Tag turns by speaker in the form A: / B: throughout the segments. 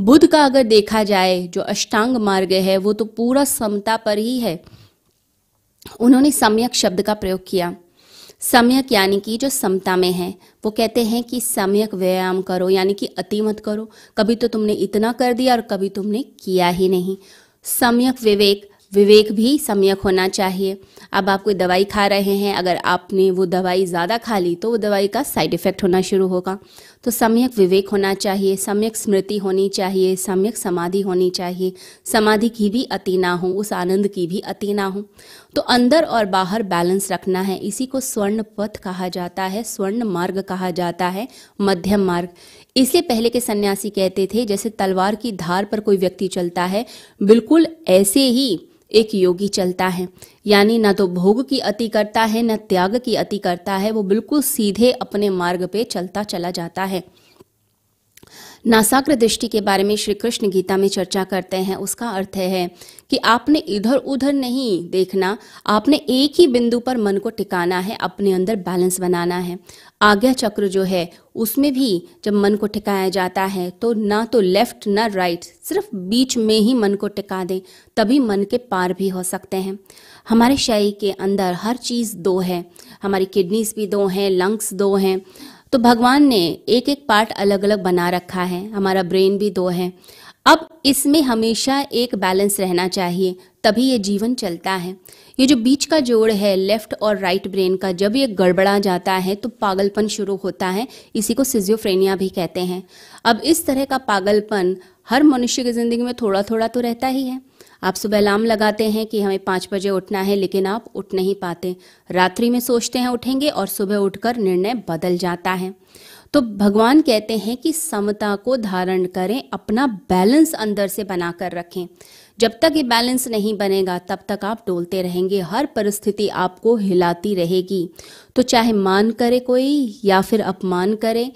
A: बुद्ध का अगर देखा जाए, जो अष्टांग मार्ग है, वो तो पूरा समता पर ही है। उन्होंने सम्यक शब्द का प्रयोग किया। सम्यक यानी कि जो समता में है, वो कहते हैं कि सम्यक व्यायाम करो, यानी कि अति मत करो। कभी तो तुमने इतना कर दिया और कभी तुमने किया ही नहीं। सम्यक विवेक विवेक भी सम्यक होना चाहिए। अब आप कोई दवाई खा रहे हैं, अगर आपने वो दवाई ज़्यादा खा ली तो वो दवाई का साइड इफ़ेक्ट होना शुरू होगा। तो सम्यक विवेक होना चाहिए, सम्यक स्मृति होनी चाहिए, सम्यक समाधि होनी चाहिए। समाधि की भी अति ना हो, उस आनंद की भी अति ना हो। तो अंदर और बाहर बैलेंस रखना है, इसी को स्वर्ण पथ कहा जाता है, स्वर्ण मार्ग कहा जाता है, मध्यम मार्ग। इसलिए पहले के सन्यासी कहते थे, जैसे तलवार की धार पर कोई व्यक्ति चलता है, बिल्कुल ऐसे ही एक योगी चलता है। यानी ना तो भोग की अति करता है, न त्याग की अति करता है, वो बिल्कुल सीधे अपने मार्ग पे चलता चला जाता है। नासाग्र दृष्टि के बारे में श्री कृष्ण गीता में चर्चा करते हैं। उसका अर्थ है कि आपने इधर उधर नहीं देखना, आपने एक ही बिंदु पर मन को टिकाना है, अपने अंदर बैलेंस बनाना है। आज्ञा चक्र जो है, उसमें भी जब मन को टिकाया जाता है तो ना तो लेफ़्ट ना राइट सिर्फ़ बीच में ही मन को टिका दें, तभी मन के पार भी हो सकते हैं। हमारे शरीर के अंदर हर चीज़ दो है। हमारी किडनीज भी दो हैं लंग्स दो हैं। तो भगवान ने एक एक पार्ट अलग अलग बना रखा है, हमारा ब्रेन भी दो है। अब इसमें हमेशा एक बैलेंस रहना चाहिए, तभी ये जीवन चलता है। ये जो बीच का जोड़ है, लेफ़्ट और राइट ब्रेन का, जब ये गड़बड़ा जाता है तो पागलपन शुरू होता है, इसी को सिजियोफ्रेनिया भी कहते हैं। अब इस तरह का पागलपन हर मनुष्य की ज़िंदगी में थोड़ा थोड़ा तो रहता ही है। आप सुबह अलार्म लगाते हैं कि हमें पाँच बजे उठना है, लेकिन आप उठ नहीं पाते। रात्रि में सोचते हैं उठेंगे और सुबह उठकर निर्णय बदल जाता है। तो भगवान कहते हैं कि समता को धारण करें, अपना बैलेंस अंदर से बनाकर रखें। जब तक ये बैलेंस नहीं बनेगा, तब तक आप डोलते रहेंगे, हर परिस्थिति आपको हिलाती रहेगी। तो चाहे मान करे कोई या फिर अपमान करे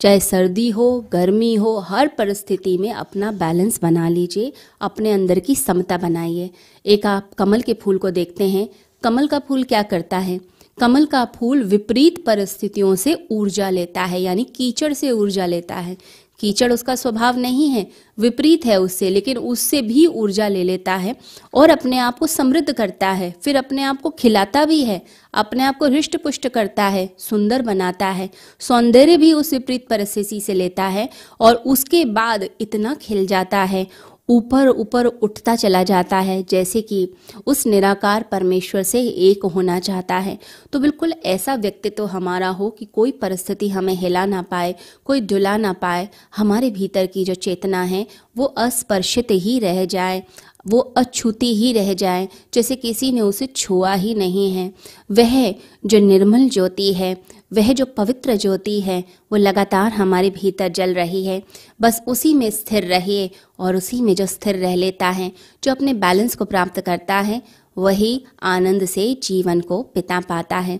A: चाहे सर्दी हो, गर्मी हो, हर परिस्थिति में अपना बैलेंस बना लीजिए, अपने अंदर की समता बनाइए। एक आप कमल के फूल को देखते हैं। कमल का फूल क्या करता है? कमल का फूल विपरीत परिस्थितियों से ऊर्जा लेता है, यानी कीचड़ से ऊर्जा लेता है। कीचड़ उसका स्वभाव नहीं है, विपरीत है उससे, लेकिन उससे भी ऊर्जा ले लेता है और अपने आप को समृद्ध करता है, फिर अपने आप को खिलाता भी है, अपने आप को हृष्ट पुष्ट करता है, सुंदर बनाता है, सौंदर्य भी उस विपरीत परिस्थिति से लेता है और उसके बाद इतना खिल जाता है ऊपर ऊपर उठता चला जाता है, जैसे कि उस निराकार परमेश्वर से एक होना चाहता है। तो बिल्कुल ऐसा व्यक्तित्व हमारा हो कि कोई परिस्थिति हमें हिला ना पाए, कोई धुला ना पाए, हमारे भीतर की जो चेतना है, वो अस्पर्शित ही रह जाए। वो अछूती ही रह जाए, जैसे किसी ने उसे छुआ ही नहीं है। वह जो निर्मल ज्योति है, वह जो पवित्र ज्योति है, वो लगातार हमारे भीतर जल रही है। बस उसी में स्थिर रहिए और उसी में जो स्थिर रह लेता है, जो अपने बैलेंस को प्राप्त करता है, वही आनंद से जीवन को पिता पाता है।